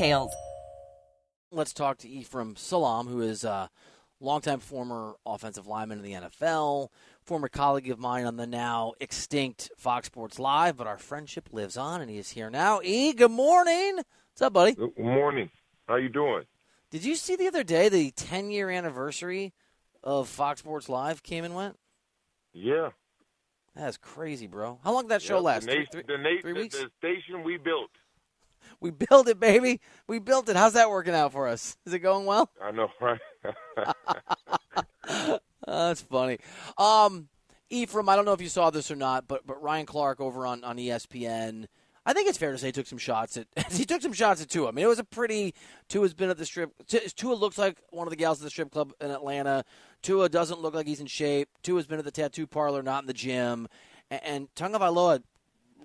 details. Let's talk to Ephraim Salaam, who is a longtime former offensive lineman in the NFL, former colleague of mine on the now extinct Fox Sports Live, but our friendship lives on, and he is here now. E, good morning. What's up, buddy? Good morning. How you doing? Did you see the other day the 10 year anniversary of Fox Sports Live came and went? Yeah. That's crazy, bro. How long did that show yep, last? The, nation, three, the, na- three weeks? the station we built. We built it, baby. We built it. How's that working out for us? Is it going well? I know, right? That's funny. Um, Ephraim, I don't know if you saw this or not, but but Ryan Clark over on, on ESPN, I think it's fair to say he took some shots at he took some shots at Tua. I mean, it was a pretty Tua's been at the strip. Tua looks like one of the gals at the strip club in Atlanta. Tua doesn't look like he's in shape. Tua's been at the tattoo parlor, not in the gym. And, and Tagovailoa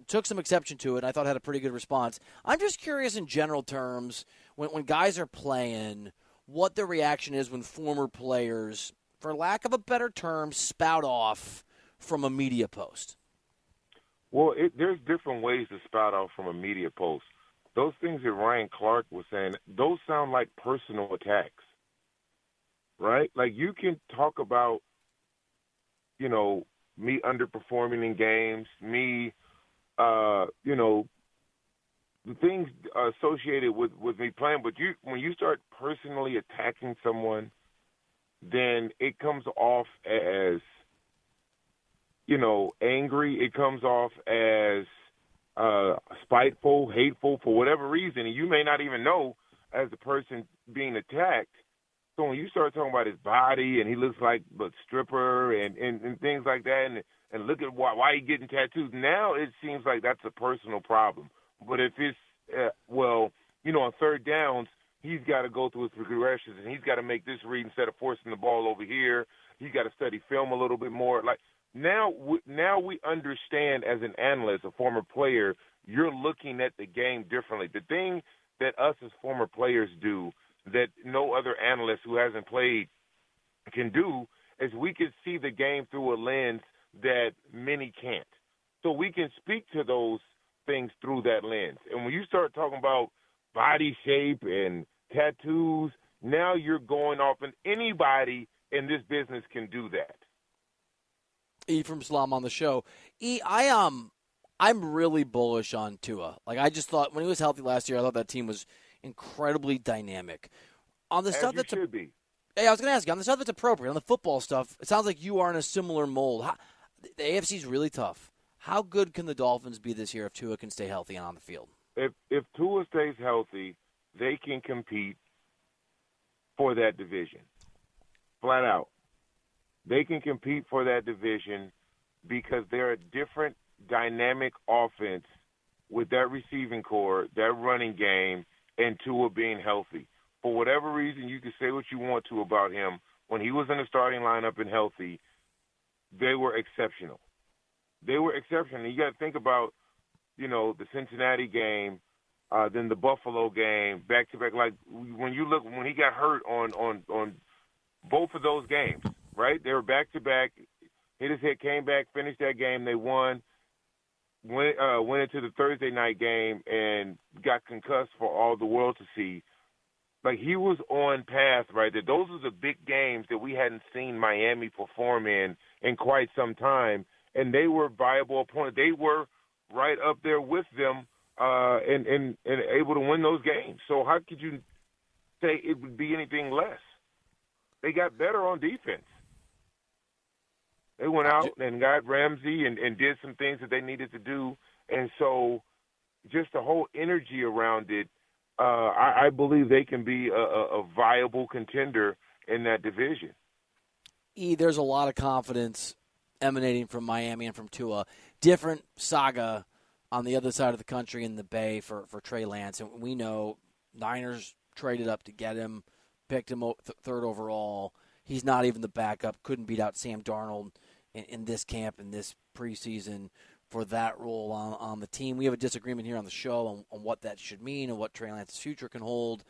took some exception to it. And I thought had a pretty good response. I'm just curious in general terms when when guys are playing, what the reaction is when former players, for lack of a better term, spout off from a media post. Well, it, there's different ways to spout off from a media post. Those things that Ryan Clark was saying, those sound like personal attacks, right? Like you can talk about, you know, me underperforming in games, me uh, you know, the things associated with with me playing. But you, when you start personally attacking someone, then it comes off as, you know, angry. It comes off as uh, spiteful, hateful for whatever reason, and you may not even know as the person being attacked. So when you start talking about his body and he looks like a stripper and, and, and things like that, and and look at why why he getting tattoos. Now it seems like that's a personal problem. But if it's uh, well, you know, on third downs, he's got to go through his progressions and he's got to make this read instead of forcing the ball over here. He's got to study film a little bit more. Like now, now we understand as an analyst, a former player, you're looking at the game differently. The thing that us as former players do that no other analyst who hasn't played can do is we can see the game through a lens that many can't. So we can speak to those things through that lens. And when you start talking about body shape and tattoos, now you're going off, and anybody in this business can do that. Ephraim Salaam on the show. E, I um, I'm really bullish on Tua. Like I just thought when he was healthy last year, I thought that team was incredibly dynamic. On the As stuff that's should be. Hey, I was going to ask you on the stuff that's appropriate on the football stuff. It sounds like you are in a similar mold. How, the AFC is really tough. How good can the Dolphins be this year if Tua can stay healthy and on the field? If if Tua stays healthy, they can compete for that division. Flat out. They can compete for that division because they're a different dynamic offense with that receiving corps, that running game, and Tua being healthy. For whatever reason, you can say what you want to about him. When he was in the starting lineup and healthy, they were exceptional. They were exceptional. You got to think about, you know, the Cincinnati game, uh, then the Buffalo game, back to back. Like when you look when he got hurt on on on both of those games, right? They were back to back. Hit his head, came back, finished that game. They won. Went uh, went into the Thursday night game and got concussed for all the world to see like he was on path right there. Those are the big games that we hadn't seen Miami perform in in quite some time, and they were viable opponents. They were right up there with them uh, and, and and able to win those games. So how could you say it would be anything less? They got better on defense. They went out and got Ramsey and, and did some things that they needed to do, and so just the whole energy around it, uh, I, I believe they can be a, a, a viable contender in that division. E, there's a lot of confidence emanating from Miami and from Tua. Different saga on the other side of the country in the Bay for, for Trey Lance. And we know Niners traded up to get him, picked him th- third overall. He's not even the backup. Couldn't beat out Sam Darnold in, in this camp, in this preseason for that role on, on the team. We have a disagreement here on the show on, on what that should mean and what Trey Lance's future can hold.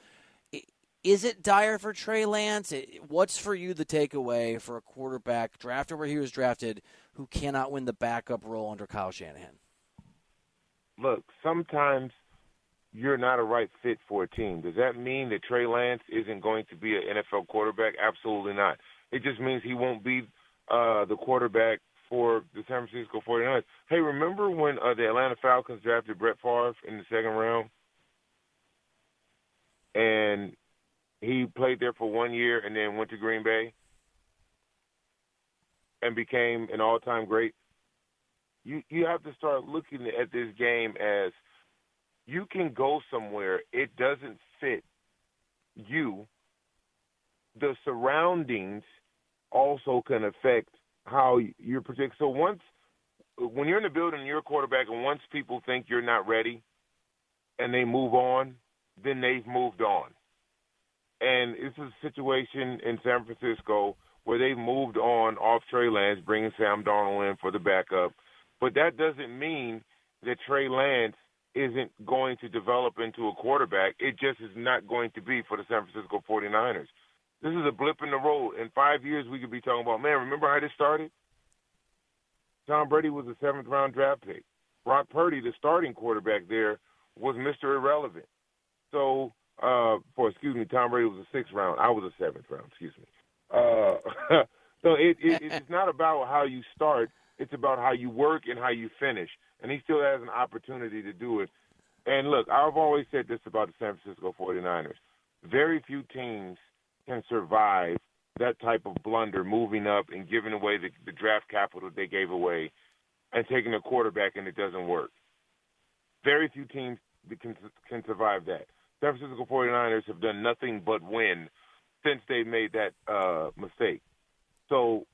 Is it dire for Trey Lance? What's for you the takeaway for a quarterback drafted where he was drafted who cannot win the backup role under Kyle Shanahan? Look, sometimes you're not a right fit for a team. Does that mean that Trey Lance isn't going to be an NFL quarterback? Absolutely not. It just means he won't be uh, the quarterback for the San Francisco 49ers. Hey, remember when uh, the Atlanta Falcons drafted Brett Favre in the second round? And he played there for one year and then went to Green Bay and became an all-time great. You you have to start looking at this game as you can go somewhere. It doesn't fit you. The surroundings also can affect how you're projected. So once when you're in the building, you're a quarterback, and once people think you're not ready, and they move on, then they've moved on. And this is a situation in San Francisco where they've moved on off Trey Lance, bringing Sam Darnold in for the backup. But that doesn't mean that Trey Lance isn't going to develop into a quarterback. It just is not going to be for the San Francisco 49ers. This is a blip in the road. In five years, we could be talking about, man, remember how this started? Tom Brady was a seventh round draft pick. Brock Purdy, the starting quarterback there, was Mr. Irrelevant. So, uh, for excuse me, Tom Brady was a sixth round. I was a seventh round. Excuse me. Uh, so it, it, it's not about how you start. It's about how you work and how you finish. And he still has an opportunity to do it. And look, I've always said this about the San Francisco 49ers. Very few teams can survive that type of blunder, moving up and giving away the, the draft capital they gave away and taking a quarterback and it doesn't work. Very few teams can, can survive that. San Francisco 49ers have done nothing but win since they made that uh, mistake. So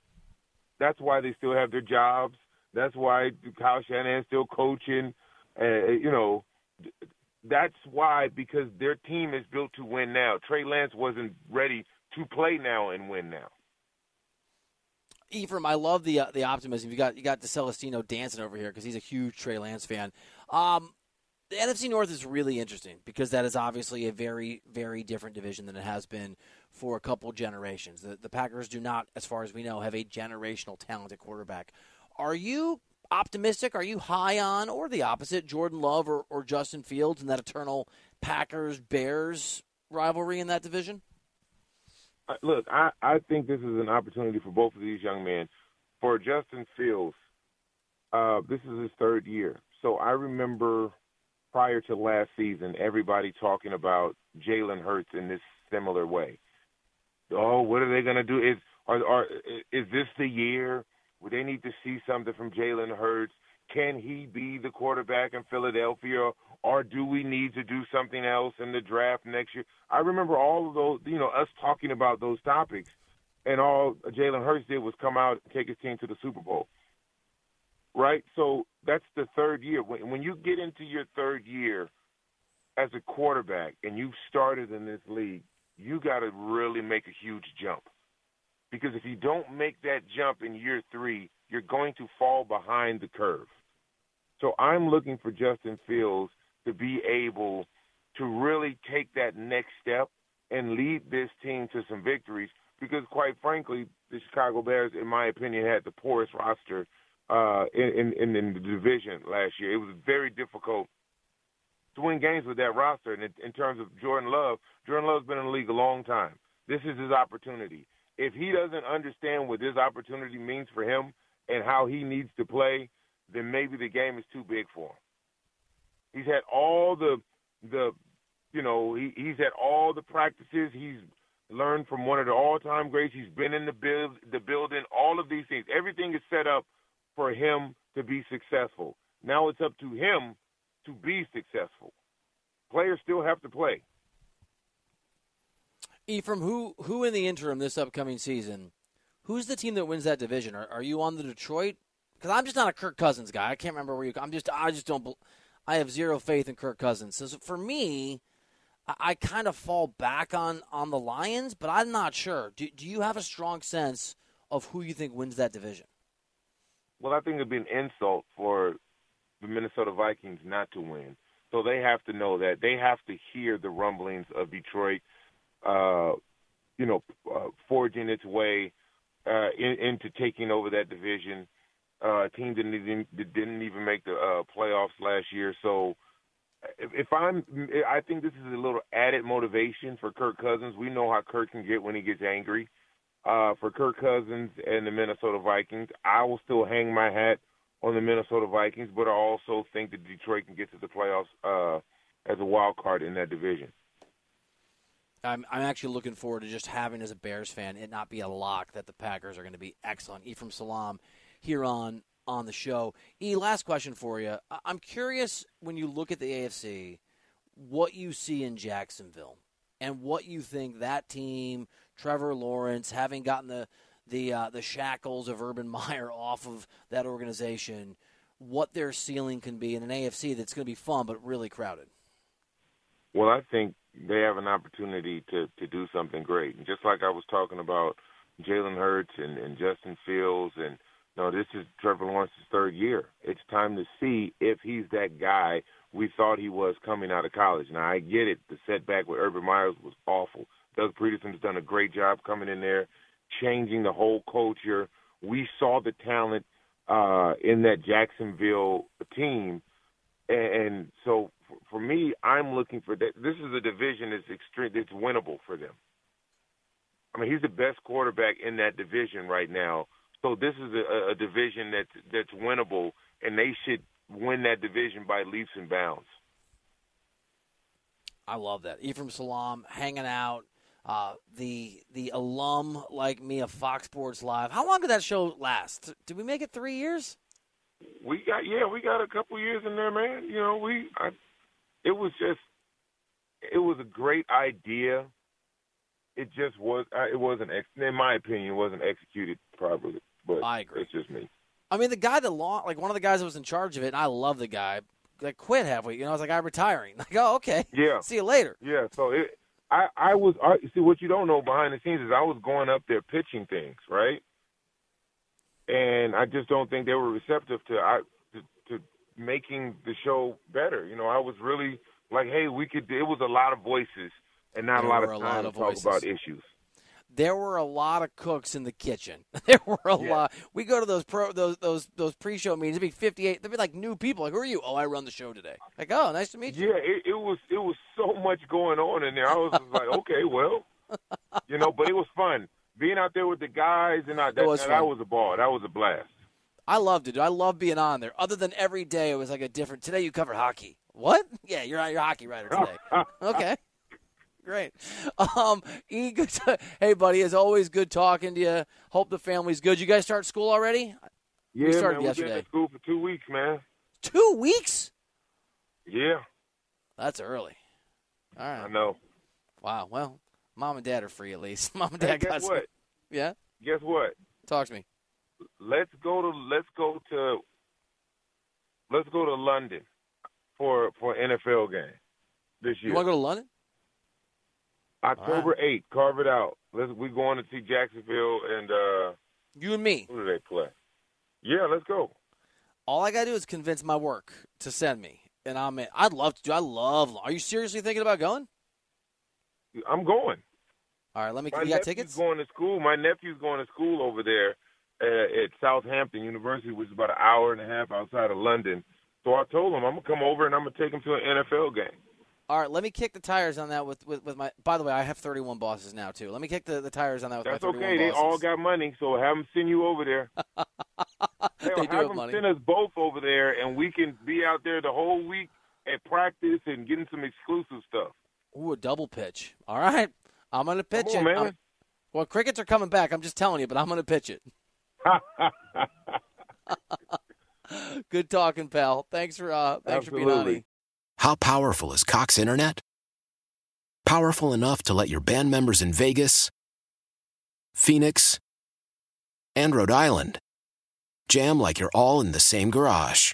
that's why they still have their jobs. That's why Kyle Shanahan's still coaching. Uh, you know, that's why because their team is built to win now. Trey Lance wasn't ready to play now and win now. Ephraim, I love the uh, the optimism. You got you got DeCelestino dancing over here because he's a huge Trey Lance fan. Um, the NFC North is really interesting because that is obviously a very very different division than it has been for a couple generations. The the Packers do not, as far as we know, have a generational talented quarterback. Are you optimistic? Are you high on, or the opposite, Jordan Love or, or Justin Fields and that eternal Packers Bears rivalry in that division? Look, I, I think this is an opportunity for both of these young men. For Justin Fields, uh, this is his third year. So I remember prior to last season, everybody talking about Jalen Hurts in this similar way. Oh, what are they going to do? Is are, are is this the year would they need to see something from Jalen Hurts? Can he be the quarterback in Philadelphia, or do we need to do something else in the draft next year? I remember all of those, you know, us talking about those topics, and all Jalen Hurts did was come out and take his team to the Super Bowl. Right? So that's the third year. When, you get into your third year as a quarterback and you've started in this league, you got to really make a huge jump. Because if you don't make that jump in year three, you're going to fall behind the curve. So I'm looking for Justin Fields to be able to really take that next step and lead this team to some victories. Because quite frankly, the Chicago Bears, in my opinion, had the poorest roster uh, in, in in the division last year. It was very difficult to win games with that roster. And in, in terms of Jordan Love, Jordan Love's been in the league a long time. This is his opportunity if he doesn't understand what this opportunity means for him and how he needs to play, then maybe the game is too big for him. He's had all the the you know he, he's had all the practices. He's learned from one of the all-time greats. He's been in the build the building. All of these things, everything is set up for him to be successful. Now it's up to him to be successful. Players still have to play. Ephraim, who who in the interim this upcoming season, who's the team that wins that division? Are, are you on the Detroit? Because I'm just not a Kirk Cousins guy. I can't remember where you. I'm just I just don't. I have zero faith in Kirk Cousins. So for me, I, I kind of fall back on on the Lions, but I'm not sure. Do, do you have a strong sense of who you think wins that division? Well, I think it'd be an insult for the Minnesota Vikings not to win. So they have to know that they have to hear the rumblings of Detroit, uh, you know, uh, forging its way uh, in, into taking over that division. Uh, team didn't even didn't even make the uh, playoffs last year. So if, if I'm, I think this is a little added motivation for Kirk Cousins. We know how Kirk can get when he gets angry. Uh, for Kirk Cousins and the Minnesota Vikings, I will still hang my hat on the Minnesota Vikings, but I also think that Detroit can get to the playoffs uh, as a wild card in that division. I'm, I'm actually looking forward to just having, as a Bears fan, it not be a lock that the Packers are going to be excellent. Ephraim Salaam here on on the show. E, last question for you. I'm curious when you look at the AFC, what you see in Jacksonville, and what you think that team, Trevor Lawrence, having gotten the the uh, the shackles of Urban Meyer off of that organization, what their ceiling can be in an AFC that's going to be fun but really crowded. Well, I think they have an opportunity to to do something great. And just like I was talking about Jalen Hurts and, and Justin Fields, and know, this is Trevor Lawrence's third year. It's time to see if he's that guy we thought he was coming out of college. Now I get it. The setback with Urban Myers was awful. Doug Pederson's done a great job coming in there changing the whole culture. We saw the talent uh, in that Jacksonville team, and, and so for, for me, I'm looking for that. This is a division that's extreme. That's winnable for them. I mean, he's the best quarterback in that division right now. So this is a, a division that's that's winnable, and they should win that division by leaps and bounds. I love that. Ephraim Salaam hanging out, uh, the the alum like me of Fox Sports Live. How long did that show last? Did we make it three years? We got yeah, we got a couple years in there, man. You know, we I, it was just it was a great idea. It just was uh, it wasn't in my opinion wasn't executed properly. But I agree. It's just me. I mean, the guy that long like one of the guys that was in charge of it, and I love the guy. Like quit halfway. You know, I was like, I'm retiring. Like, oh, okay. Yeah. See you later. Yeah. So it I, I was I, see what you don't know behind the scenes is I was going up there pitching things, right? And I just don't think they were receptive to I making the show better. You know, I was really like, hey, we could. It was a lot of voices and not There a lot of time to of talk about issues. There were a lot of cooks in the kitchen. There were a Yeah. lot. We go to those pro those those those pre-show meetings. It'd be 58. There'd be like new people. Like, who are you? Oh, I run the show today. Like, oh, nice to meet you. Yeah, it, it was it was so much going on in there. I was like, okay, well, you know, but it was fun being out there with the guys, and I, that, was that, fun. was a ball. That was a blast. I loved it. I love being on there. Other than every day, it was like a different. Today you cover hockey. What? Yeah, you're your hockey writer today. okay, great. Um, E, good. To, hey, buddy, as always, good talking to you. Hope the family's good. You guys start school already? Yeah, started man, we've been yesterday. in school for two weeks, man. Two weeks? Yeah, That's early. All I know. Wow. Well, mom and dad are free at least. Mom and Hey, dad got guess some- what? Yeah. Guess what? Talk to me. Let's go to let's go to let's go to London for for NFL game this year. You want to go to London? October eighth, carve it out. Let's we going to see Jacksonville and uh You and me. who do they play? Yeah, let's go. All I got to do is convince my work to send me, and I'm in. I'd love to do. I love. Are you seriously thinking about going? I'm going. All right. Let me. My You got tickets? going to school. My nephew's going to school over there Uh, at Southampton University, which is about an hour and a half outside of London. So I told him I'm gonna come over and I'm gonna take him to an NFL game. All right, let me kick the tires on that with, with, with my. By the way, I have 31 bosses now too. Let me kick the, the tires on that with That's my 31 okay. They bosses. all got money, so have them send you over there. Hell, They do have have them money. send us both over there, and we can be out there the whole week at practice and getting some exclusive stuff. Ooh, a double pitch. All right. I'm going to pitch on, it. well, crickets are coming back. I'm just telling you, but I'm going to pitch it. Good talking, pal. Thanks for uh, thanks for being on. Absolutely. How powerful is Cox Internet? Powerful enough to let your band members in Vegas, Phoenix, and Rhode Island jam like you're all in the same garage.